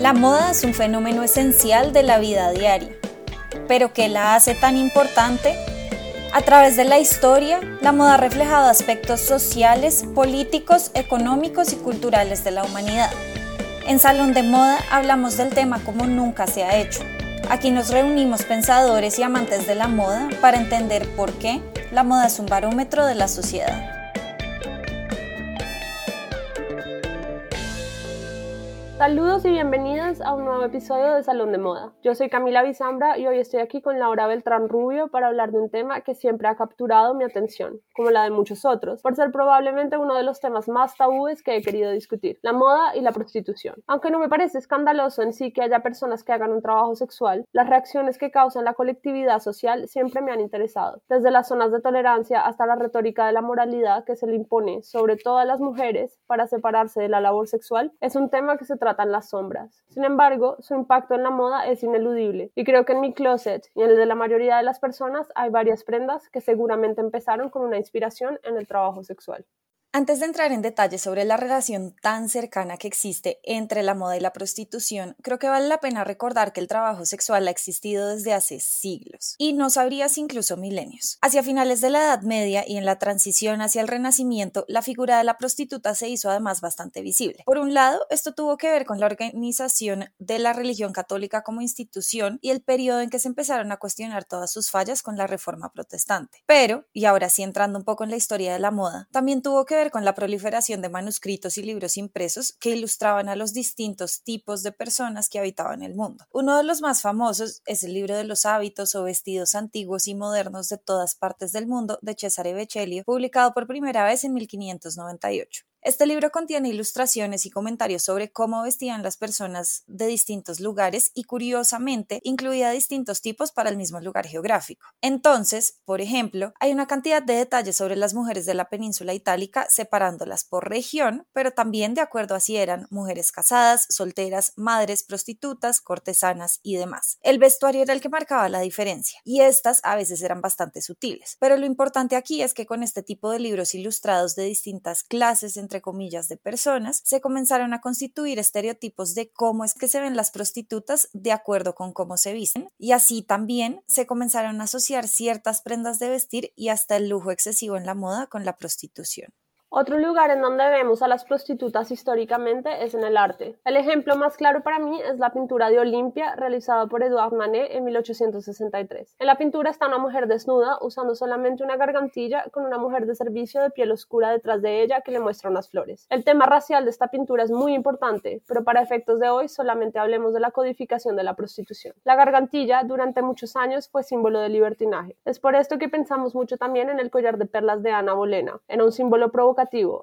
La moda es un fenómeno esencial de la vida diaria, pero ¿qué la hace tan importante? A través de la historia, la moda ha reflejado aspectos sociales, políticos, económicos y culturales de la humanidad. En Salón de Moda hablamos del tema como nunca se ha hecho. Aquí nos reunimos pensadores y amantes de la moda para entender por qué la moda es un barómetro de la sociedad. Saludos y bienvenidas a un nuevo episodio de Salón de Moda. Yo soy Camila Bizambra y hoy estoy aquí con Laura Beltrán Rubio para hablar de un tema que siempre ha capturado mi atención, como la de muchos otros, por ser probablemente uno de los temas más tabúes que he querido discutir, la moda y la prostitución. Aunque no me parece escandaloso en sí que haya personas que hagan un trabajo sexual, las reacciones que causan la colectividad social siempre me han interesado, desde las zonas de tolerancia hasta la retórica de la moralidad que se le impone sobre todo a las mujeres para separarse de la labor sexual, es un tema que se trata las sombras. Sin embargo, su impacto en la moda es ineludible y creo que en mi closet y en el de la mayoría de las personas hay varias prendas que seguramente empezaron con una inspiración en el trabajo sexual. Antes de entrar en detalles sobre la relación tan cercana que existe entre la moda y la prostitución, creo que vale la pena recordar que el trabajo sexual ha existido desde hace siglos, y no sabrías incluso milenios. Hacia finales de la Edad Media y en la transición hacia el Renacimiento, la figura de la prostituta se hizo además bastante visible. Por un lado, esto tuvo que ver con la organización de la religión católica como institución y el periodo en que se empezaron a cuestionar todas sus fallas con la reforma protestante. Pero, y ahora sí entrando un poco en la historia de la moda, también tuvo que ver con la proliferación de manuscritos y libros impresos que ilustraban a los distintos tipos de personas que habitaban el mundo. Uno de los más famosos es el libro de los hábitos o vestidos antiguos y modernos de todas partes del mundo de Cesare Becellio, publicado por primera vez en 1598. Este libro contiene ilustraciones y comentarios sobre cómo vestían las personas de distintos lugares y curiosamente incluía distintos tipos para el mismo lugar geográfico. Entonces, por ejemplo, hay una cantidad de detalles sobre las mujeres de la península itálica separándolas por región, pero también de acuerdo a si eran mujeres casadas, solteras, madres, prostitutas, cortesanas y demás. El vestuario era el que marcaba la diferencia y estas a veces eran bastante sutiles, pero lo importante aquí es que con este tipo de libros ilustrados de distintas clases entre comillas, de personas, se comenzaron a constituir estereotipos de cómo es que se ven las prostitutas de acuerdo con cómo se visten, y así también se comenzaron a asociar ciertas prendas de vestir y hasta el lujo excesivo en la moda con la prostitución. Otro lugar en donde vemos a las prostitutas históricamente es en el arte. El ejemplo más claro para mí es la pintura de Olimpia realizada por Edouard Manet en 1863. En la pintura está una mujer desnuda usando solamente una gargantilla con una mujer de servicio de piel oscura detrás de ella que le muestra unas flores. El tema racial de esta pintura es muy importante, pero para efectos de hoy solamente hablemos de la codificación de la prostitución. La gargantilla durante muchos años fue símbolo de libertinaje. Es por esto que pensamos mucho también en el collar de perlas de Ana Bolena. Era un símbolo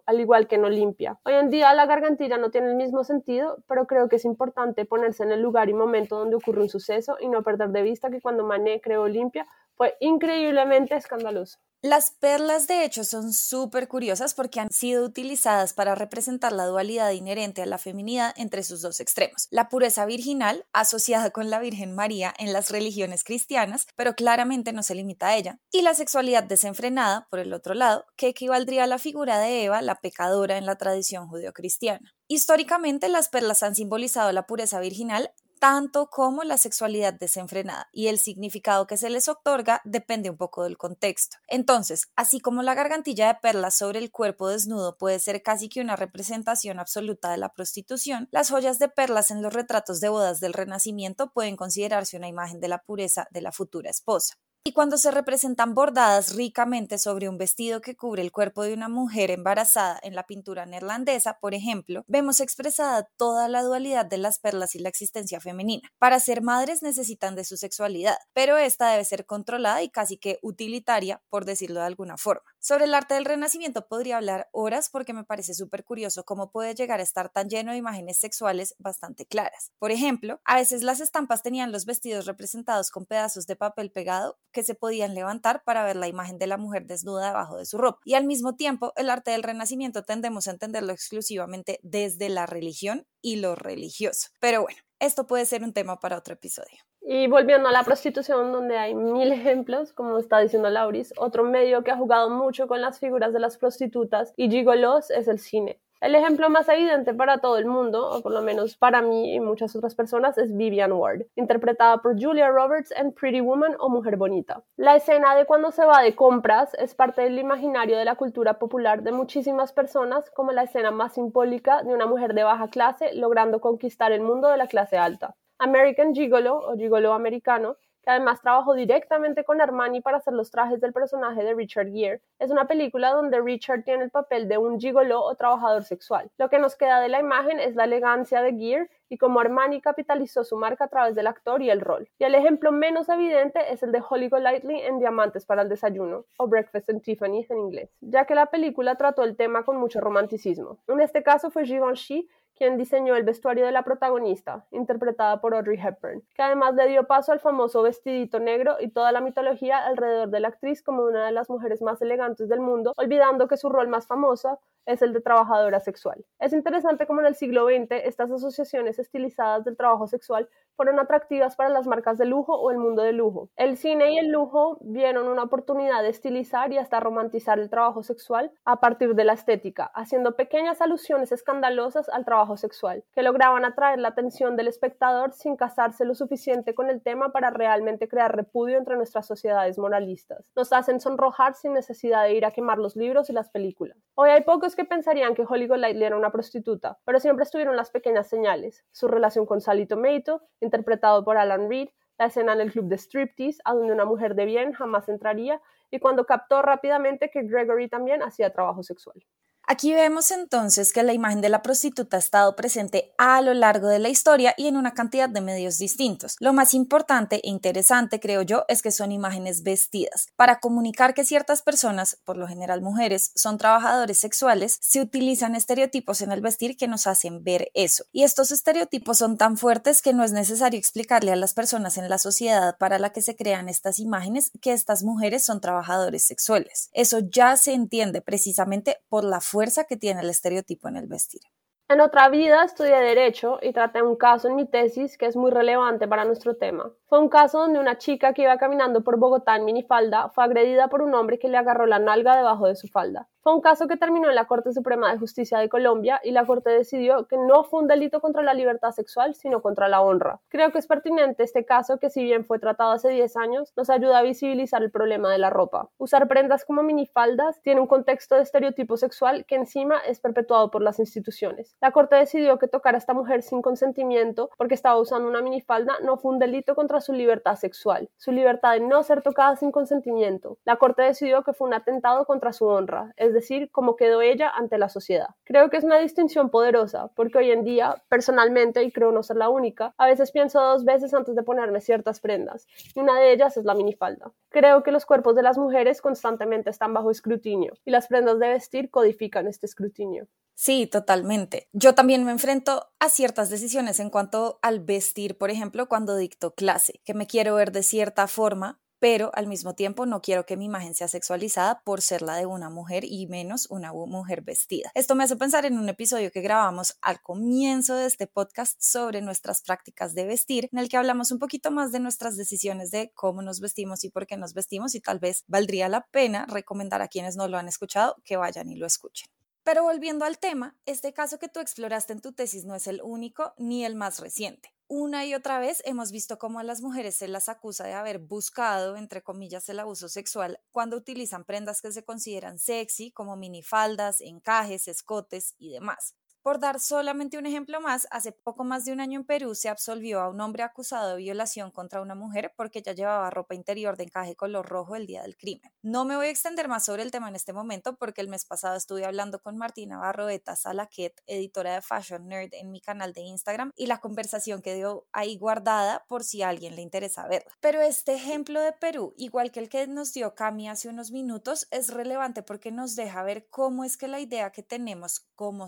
al igual que en Olimpia. Hoy en día la gargantilla no tiene el mismo sentido, pero creo que es importante ponerse en el lugar y momento donde ocurre un suceso y no perder de vista que cuando Manet creó Olimpia fue increíblemente escandaloso. Las perlas, de hecho, son súper curiosas porque han sido utilizadas para representar la dualidad inherente a la feminidad entre sus dos extremos. La pureza virginal, asociada con la Virgen María en las religiones cristianas, pero claramente no se limita a ella, y la sexualidad desenfrenada, por el otro lado, que equivaldría a la figura de Eva, la pecadora en la tradición judeocristiana. Históricamente, las perlas han simbolizado la pureza virginal tanto como la sexualidad desenfrenada y el significado que se les otorga depende un poco del contexto. Entonces, así como la gargantilla de perlas sobre el cuerpo desnudo puede ser casi que una representación absoluta de la prostitución, las joyas de perlas en los retratos de bodas del Renacimiento pueden considerarse una imagen de la pureza de la futura esposa. Y cuando se representan bordadas ricamente sobre un vestido que cubre el cuerpo de una mujer embarazada en la pintura neerlandesa, por ejemplo, vemos expresada toda la dualidad de las perlas y la existencia femenina. Para ser madres necesitan de su sexualidad, pero esta debe ser controlada y casi que utilitaria, por decirlo de alguna forma. Sobre el arte del Renacimiento podría hablar horas porque me parece súper curioso cómo puede llegar a estar tan lleno de imágenes sexuales bastante claras. Por ejemplo, a veces las estampas tenían los vestidos representados con pedazos de papel pegado que se podían levantar para ver la imagen de la mujer desnuda debajo de su ropa. Y al mismo tiempo, el arte del Renacimiento tendemos a entenderlo exclusivamente desde la religión y lo religioso. Pero bueno, esto puede ser un tema para otro episodio. Y volviendo a la prostitución, donde hay mil ejemplos, como está diciendo Lauris, otro medio que ha jugado mucho con las figuras de las prostitutas y gigolos es el cine. El ejemplo más evidente para todo el mundo, o por lo menos para mí y muchas otras personas, es Vivian Ward, interpretada por Julia Roberts en Pretty Woman o Mujer Bonita. La escena de cuando se va de compras es parte del imaginario de la cultura popular de muchísimas personas como la escena más simbólica de una mujer de baja clase logrando conquistar el mundo de la clase alta. American Gigolo o Gigolo americano que además trabajó directamente con Armani para hacer los trajes del personaje de Richard Gere. Es una película donde Richard tiene el papel de un gigolo o trabajador sexual. Lo que nos queda de la imagen es la elegancia de Gere y cómo Armani capitalizó su marca a través del actor y el rol. Y el ejemplo menos evidente es el de Holly Golightly en Diamantes para el desayuno, o Breakfast and Tiffany's en inglés, ya que la película trató el tema con mucho romanticismo. En este caso fue Givenchy quien diseñó el vestuario de la protagonista, interpretada por Audrey Hepburn, que además le dio paso al famoso vestidito negro y toda la mitología alrededor de la actriz como una de las mujeres más elegantes del mundo, olvidando que su rol más famoso es el de trabajadora sexual. Es interesante cómo en el siglo XX estas asociaciones estilizadas del trabajo sexual fueron atractivas para las marcas de lujo o el mundo del lujo. El cine y el lujo vieron una oportunidad de estilizar y hasta romantizar el trabajo sexual a partir de la estética, haciendo pequeñas alusiones escandalosas al trabajo sexual, que lograban atraer la atención del espectador sin casarse lo suficiente con el tema para realmente crear repudio entre nuestras sociedades moralistas. Nos hacen sonrojar sin necesidad de ir a quemar los libros y las películas. Hoy hay pocos que pensarían que Holly Golightly era una prostituta, pero siempre estuvieron las pequeñas señales, su relación con Sally Tomato, interpretado por Alan Reed, la escena en el club de striptease, a donde una mujer de bien jamás entraría, y cuando captó rápidamente que Gregory también hacía trabajo sexual. Aquí vemos entonces que la imagen de la prostituta ha estado presente a lo largo de la historia y en una cantidad de medios distintos. Lo más importante e interesante, creo yo, es que son imágenes vestidas. Para comunicar que ciertas personas, por lo general mujeres, son trabajadores sexuales, se utilizan estereotipos en el vestir que nos hacen ver eso. Y estos estereotipos son tan fuertes que no es necesario explicarle a las personas en la sociedad para la que se crean estas imágenes que estas mujeres son trabajadores sexuales. Eso ya se entiende precisamente por la que tiene el estereotipo en el vestir. En otra vida estudié Derecho y traté un caso en mi tesis que es muy relevante para nuestro tema. Fue un caso donde una chica que iba caminando por Bogotá en minifalda fue agredida por un hombre que le agarró la nalga debajo de su falda. Fue un caso que terminó en la Corte Suprema de Justicia de Colombia y la Corte decidió que no fue un delito contra la libertad sexual, sino contra la honra. Creo que es pertinente este caso que si bien fue tratado hace 10 años, nos ayuda a visibilizar el problema de la ropa. Usar prendas como minifaldas tiene un contexto de estereotipo sexual que encima es perpetuado por las instituciones. La Corte decidió que tocar a esta mujer sin consentimiento porque estaba usando una minifalda no fue un delito contra su libertad sexual, su libertad de no ser tocada sin consentimiento. La Corte decidió que fue un atentado contra su honra, decir, cómo quedó ella ante la sociedad. Creo que es una distinción poderosa, porque hoy en día, personalmente, y creo no ser la única, a veces pienso dos veces antes de ponerme ciertas prendas, y una de ellas es la minifalda. Creo que los cuerpos de las mujeres constantemente están bajo escrutinio, y las prendas de vestir codifican este escrutinio. Sí, totalmente. Yo también me enfrento a ciertas decisiones en cuanto al vestir, por ejemplo, cuando dicto clase, que me quiero ver de cierta forma pero al mismo tiempo no quiero que mi imagen sea sexualizada por ser la de una mujer y menos una mujer vestida. Esto me hace pensar en un episodio que grabamos al comienzo de este podcast sobre nuestras prácticas de vestir, en el que hablamos un poquito más de nuestras decisiones de cómo nos vestimos y por qué nos vestimos y tal vez valdría la pena recomendar a quienes no lo han escuchado que vayan y lo escuchen. Pero volviendo al tema, este caso que tú exploraste en tu tesis no es el único ni el más reciente. Una y otra vez hemos visto cómo a las mujeres se las acusa de haber buscado, entre comillas, el abuso sexual cuando utilizan prendas que se consideran sexy, como minifaldas, encajes, escotes y demás. Por dar solamente un ejemplo más, hace poco más de un año en Perú se absolvió a un hombre acusado de violación contra una mujer porque ella llevaba ropa interior de encaje color rojo el día del crimen. No me voy a extender más sobre el tema en este momento porque el mes pasado estuve hablando con Martina Barroeta Salaquet, editora de Fashion Nerd en mi canal de Instagram, y la conversación quedó ahí guardada por si a alguien le interesa verla. Pero este ejemplo de Perú, igual que el que nos dio Cami hace unos minutos, es relevante porque nos deja ver cómo es que la idea que tenemos como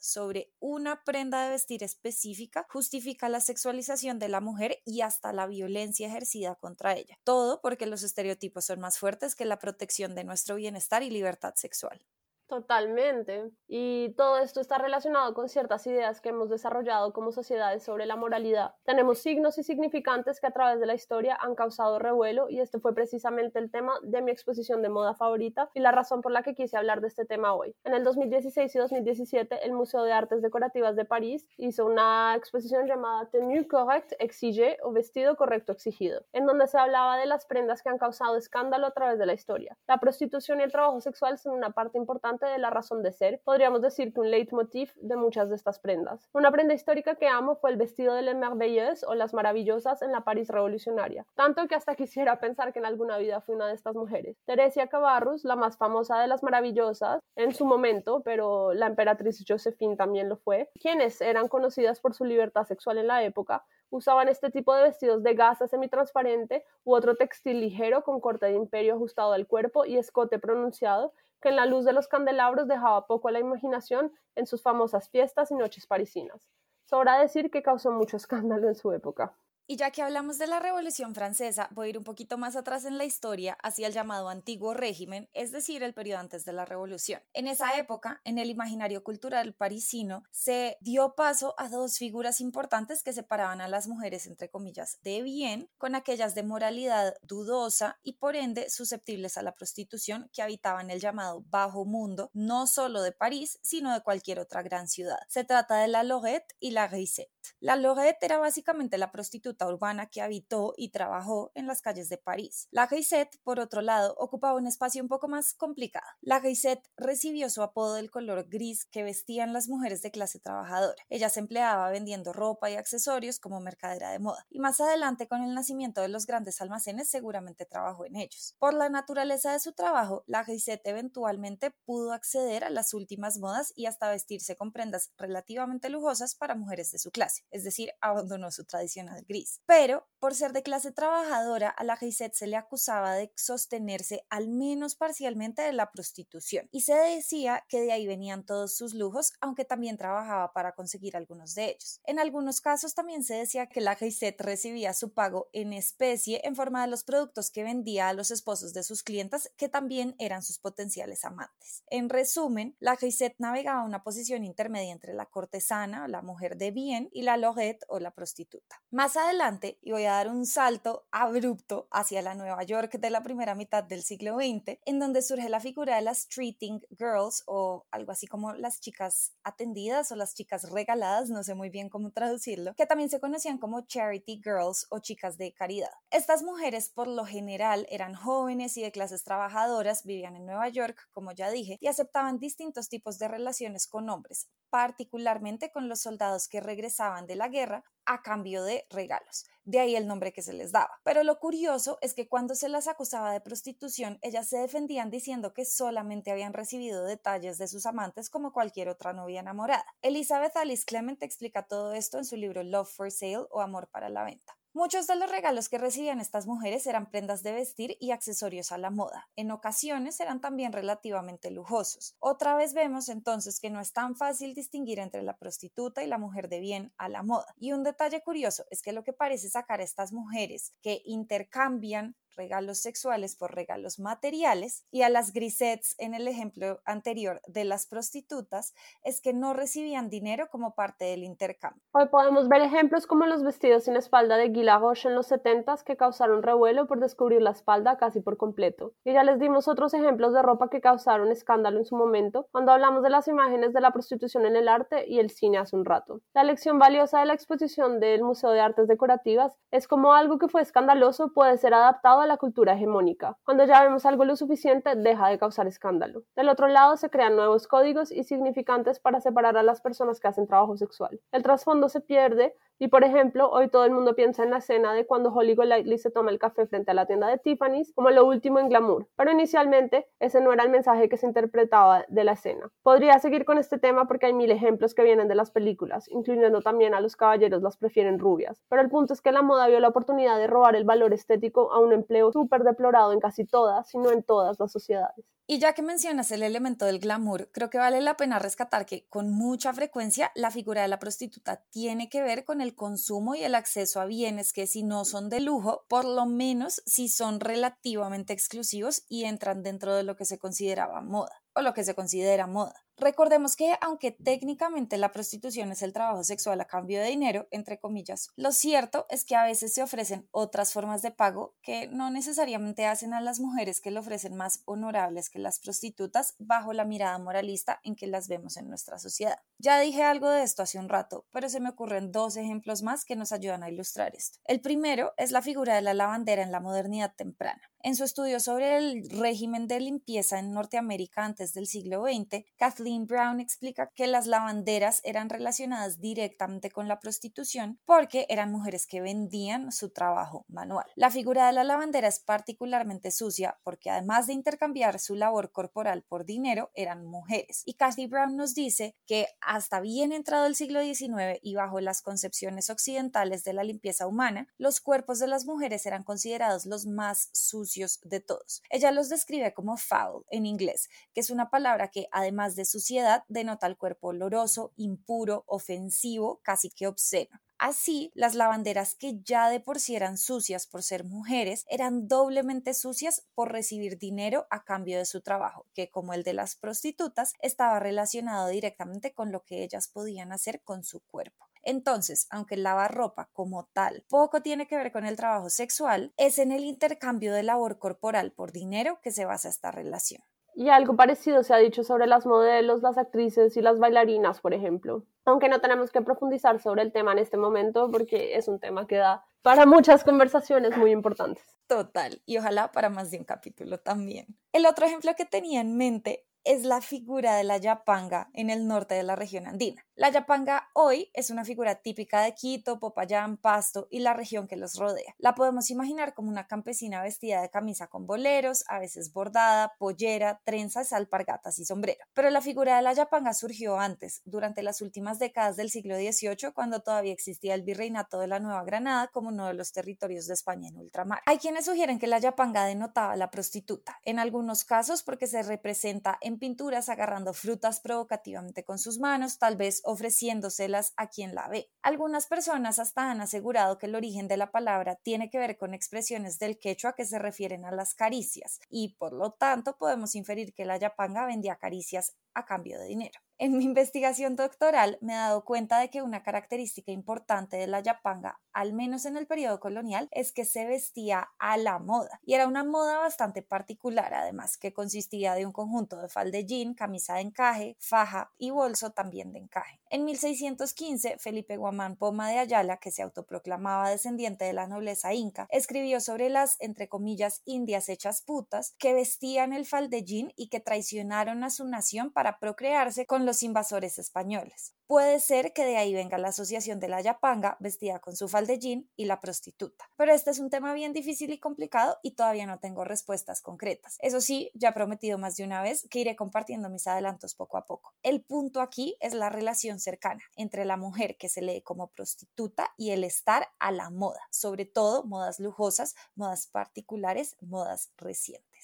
sobre una prenda de vestir específica justifica la sexualización de la mujer y hasta la violencia ejercida contra ella. Todo porque los estereotipos son más fuertes que la protección de nuestro bienestar y libertad sexual. Totalmente. Y todo esto está relacionado con ciertas ideas que hemos desarrollado como sociedades sobre la moralidad. Tenemos signos y significantes que a través de la historia han causado revuelo y este fue precisamente el tema de mi exposición de moda favorita y la razón por la que quise hablar de este tema hoy. En el 2016 y 2017 el Museo de Artes Decorativas de París hizo una exposición llamada Tenue correct exigée o vestido correcto exigido, en donde se hablaba de las prendas que han causado escándalo a través de la historia. La prostitución y el trabajo sexual son una parte importante de la razón de ser, podríamos decir que un leitmotiv de muchas de estas prendas. Una prenda histórica que amo fue el vestido de Les Merveilleuses o las maravillosas en la París revolucionaria, tanto que hasta quisiera pensar que en alguna vida fui una de estas mujeres. Teresia Cabarrus, la más famosa de las maravillosas en su momento, pero la emperatriz Josephine también lo fue, quienes eran conocidas por su libertad sexual en la época, usaban este tipo de vestidos de gasa semitransparente u otro textil ligero con corte de imperio ajustado al cuerpo y escote pronunciado que en la luz de los candelabros dejaba poco a la imaginación en sus famosas fiestas y noches parisinas. Sobra decir que causó mucho escándalo en su época. Y ya que hablamos de la Revolución Francesa, voy a ir un poquito más atrás en la historia, hacia el llamado Antiguo Régimen, es decir, el periodo antes de la Revolución. En esa época, en el imaginario cultural parisino, se dio paso a dos figuras importantes que separaban a las mujeres, entre comillas, de bien, con aquellas de moralidad dudosa y por ende susceptibles a la prostitución que habitaban el llamado Bajo Mundo, no solo de París, sino de cualquier otra gran ciudad. Se trata de la Lorette y la Grisette. La Lorette era básicamente la prostituta urbana que habitó y trabajó en las calles de París. La Grisette, por otro lado, ocupaba un espacio un poco más complicado. La Grisette recibió su apodo del color gris que vestían las mujeres de clase trabajadora. Ella se empleaba vendiendo ropa y accesorios como mercadera de moda, y más adelante con el nacimiento de los grandes almacenes seguramente trabajó en ellos. Por la naturaleza de su trabajo, la Grisette eventualmente pudo acceder a las últimas modas y hasta vestirse con prendas relativamente lujosas para mujeres de su clase, es decir, abandonó su tradicional gris. Pero, por ser de clase trabajadora, a la Gisette se le acusaba de sostenerse al menos parcialmente de la prostitución y se decía que de ahí venían todos sus lujos, aunque también trabajaba para conseguir algunos de ellos. En algunos casos también se decía que la Gisette recibía su pago en especie en forma de los productos que vendía a los esposos de sus clientas, que también eran sus potenciales amantes. En resumen, la Gisette navegaba una posición intermedia entre la cortesana, la mujer de bien, y la Lorette o la prostituta. Más adelante, y voy a dar un salto abrupto hacia la Nueva York de la primera mitad del siglo XX, en donde surge la figura de las treating girls o algo así como las chicas atendidas o las chicas regaladas, no sé muy bien cómo traducirlo, que también se conocían como charity girls o chicas de caridad. Estas mujeres por lo general eran jóvenes y de clases trabajadoras, vivían en Nueva York, como ya dije, y aceptaban distintos tipos de relaciones con hombres, particularmente con los soldados que regresaban de la guerra a cambio de regalos. De ahí el nombre que se les daba. Pero lo curioso es que cuando se las acusaba de prostitución, ellas se defendían diciendo que solamente habían recibido detalles de sus amantes como cualquier otra novia enamorada. Elizabeth Alice Clement explica todo esto en su libro Love for Sale o Amor para la Venta. Muchos de los regalos que recibían estas mujeres eran prendas de vestir y accesorios a la moda. En ocasiones eran también relativamente lujosos. Otra vez vemos entonces que no es tan fácil distinguir entre la prostituta y la mujer de bien a la moda. Y un detalle curioso es que lo que parece sacar a estas mujeres que intercambian regalos sexuales por regalos materiales y a las grisettes en el ejemplo anterior de las prostitutas es que no recibían dinero como parte del intercambio. Hoy podemos ver ejemplos como los vestidos sin espalda de Guy Laroche en los 70 que causaron revuelo por descubrir la espalda casi por completo. Y ya les dimos otros ejemplos de ropa que causaron escándalo en su momento cuando hablamos de las imágenes de la prostitución en el arte y el cine hace un rato. La lección valiosa de la exposición del Museo de Artes Decorativas es como algo que fue escandaloso puede ser adaptado la cultura hegemónica. Cuando ya vemos algo lo suficiente, deja de causar escándalo. Del otro lado, se crean nuevos códigos y significantes para separar a las personas que hacen trabajo sexual. El trasfondo se pierde y, por ejemplo, hoy todo el mundo piensa en la escena de cuando Holly Golightly se toma el café frente a la tienda de Tiffany's como lo último en glamour, pero inicialmente ese no era el mensaje que se interpretaba de la escena. Podría seguir con este tema porque hay mil ejemplos que vienen de las películas, incluyendo también a los caballeros las prefieren rubias, pero el punto es que la moda vio la oportunidad de robar el valor estético a un empleo súper deplorado en casi todas, sino en todas las sociedades. Y ya que mencionas el elemento del glamour, creo que vale la pena rescatar que con mucha frecuencia la figura de la prostituta tiene que ver con el consumo y el acceso a bienes que si no son de lujo, por lo menos si son relativamente exclusivos y entran dentro de lo que se consideraba moda. o lo que se considera moda. Recordemos que aunque técnicamente la prostitución es el trabajo sexual a cambio de dinero, entre comillas, lo cierto es que a veces se ofrecen otras formas de pago que no necesariamente hacen a las mujeres que lo ofrecen más honorables que las prostitutas bajo la mirada moralista en que las vemos en nuestra sociedad. Ya dije algo de esto hace un rato, pero se me ocurren dos ejemplos más que nos ayudan a ilustrar esto. El primero es la figura de la lavandera en la modernidad temprana. En su estudio sobre el régimen de limpieza en Norteamérica antes del siglo XX, Kathleen Brown explica que las lavanderas eran relacionadas directamente con la prostitución porque eran mujeres que vendían su trabajo manual. La figura de la lavandera es particularmente sucia porque además de intercambiar su labor corporal por dinero, eran mujeres. Y Kathy Brown nos dice que hasta bien entrado el siglo XIX y bajo las concepciones occidentales de la limpieza humana, los cuerpos de las mujeres eran considerados los más sucios de todos. Ella los describe como foul en inglés, que es una palabra que además de suciedad denota el cuerpo oloroso, impuro, ofensivo, casi que obsceno. Así, las lavanderas que ya de por sí eran sucias por ser mujeres, eran doblemente sucias por recibir dinero a cambio de su trabajo, que como el de las prostitutas, estaba relacionado directamente con lo que ellas podían hacer con su cuerpo. Entonces, aunque el lavarropa como tal poco tiene que ver con el trabajo sexual, es en el intercambio de labor corporal por dinero que se basa esta relación. Y algo parecido se ha dicho sobre las modelos, las actrices y las bailarinas, por ejemplo. Aunque no tenemos que profundizar sobre el tema en este momento porque es un tema que da para muchas conversaciones muy importantes. Total, y ojalá para más de un capítulo también. El otro ejemplo que tenía en mente es la figura de la yapanga en el norte de la región andina. La yapanga hoy es una figura típica de Quito, Popayán, Pasto y la región que los rodea. La podemos imaginar como una campesina vestida de camisa con boleros, a veces bordada, pollera, trenzas, alpargatas y sombrero. Pero la figura de la yapanga surgió antes, durante las últimas décadas del siglo XVIII, cuando todavía existía el virreinato de la Nueva Granada como uno de los territorios de España en ultramar. Hay quienes sugieren que la yapanga denotaba a la prostituta, en algunos casos porque se representa en pinturas agarrando frutas provocativamente con sus manos, tal vez ofreciéndoselas a quien la ve. Algunas personas hasta han asegurado que el origen de la palabra tiene que ver con expresiones del quechua que se refieren a las caricias y por lo tanto podemos inferir que la yapanga vendía caricias a cambio de dinero. En mi investigación doctoral me he dado cuenta de que una característica importante de la yapanga, al menos en el periodo colonial, es que se vestía a la moda. Y era una moda bastante particular, además, que consistía de un conjunto de faldellín, camisa de encaje, faja y bolso también de encaje. En 1615, Felipe Guamán Poma de Ayala, que se autoproclamaba descendiente de la nobleza inca, escribió sobre las, entre comillas, indias hechas putas, que vestían el faldellín y que traicionaron a su nación para procrearse con los invasores españoles. Puede ser que de ahí venga la asociación de la yapanga vestida con su faldellín y la prostituta. Pero este es un tema bien difícil y complicado y todavía no tengo respuestas concretas. Eso sí, ya he prometido más de una vez que iré compartiendo mis adelantos poco a poco. El punto aquí es la relación cercana entre la mujer que se lee como prostituta y el estar a la moda, sobre todo modas lujosas, modas particulares, modas recientes.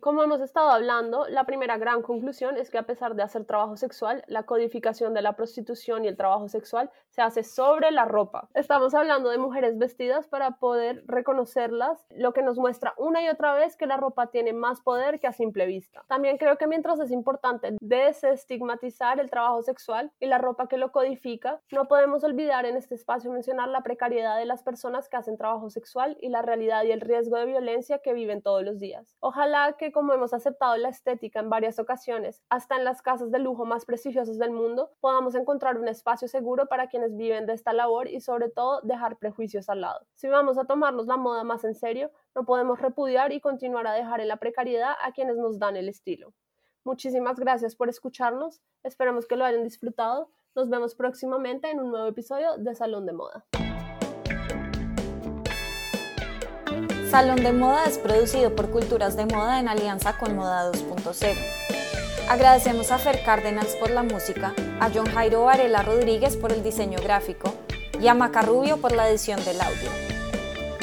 Como hemos estado hablando, la primera gran conclusión es que a pesar de hacer trabajo sexual, la codificación de la prostitución y el trabajo sexual se hace sobre la ropa. Estamos hablando de mujeres vestidas para poder reconocerlas, lo que nos muestra una y otra vez que la ropa tiene más poder que a simple vista. También creo que mientras es importante desestigmatizar el trabajo sexual y la ropa que lo codifica, no podemos olvidar en este espacio mencionar la precariedad de las personas que hacen trabajo sexual y la realidad y el riesgo de violencia que viven todos los días. Ojalá que como hemos aceptado la estética en varias ocasiones, hasta en las casas de lujo más prestigiosas del mundo, podamos encontrar un espacio seguro para quienes viven de esta labor y sobre todo dejar prejuicios al lado. Si vamos a tomarnos la moda más en serio, no podemos repudiar y continuar a dejar en la precariedad a quienes nos dan el estilo. Muchísimas gracias por escucharnos, esperamos que lo hayan disfrutado. Nos vemos próximamente en un nuevo episodio de Salón de Moda. Salón de Moda es producido por Culturas de Moda en alianza con Moda 2.0. Agradecemos a Fer Cárdenas por la música, a John Jairo Varela Rodríguez por el diseño gráfico y a Maca Rubio por la edición del audio.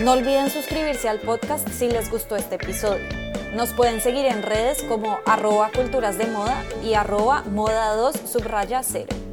No olviden suscribirse al podcast si les gustó este episodio. Nos pueden seguir en redes como arroba culturas de moda y arroba moda 2 subraya 0.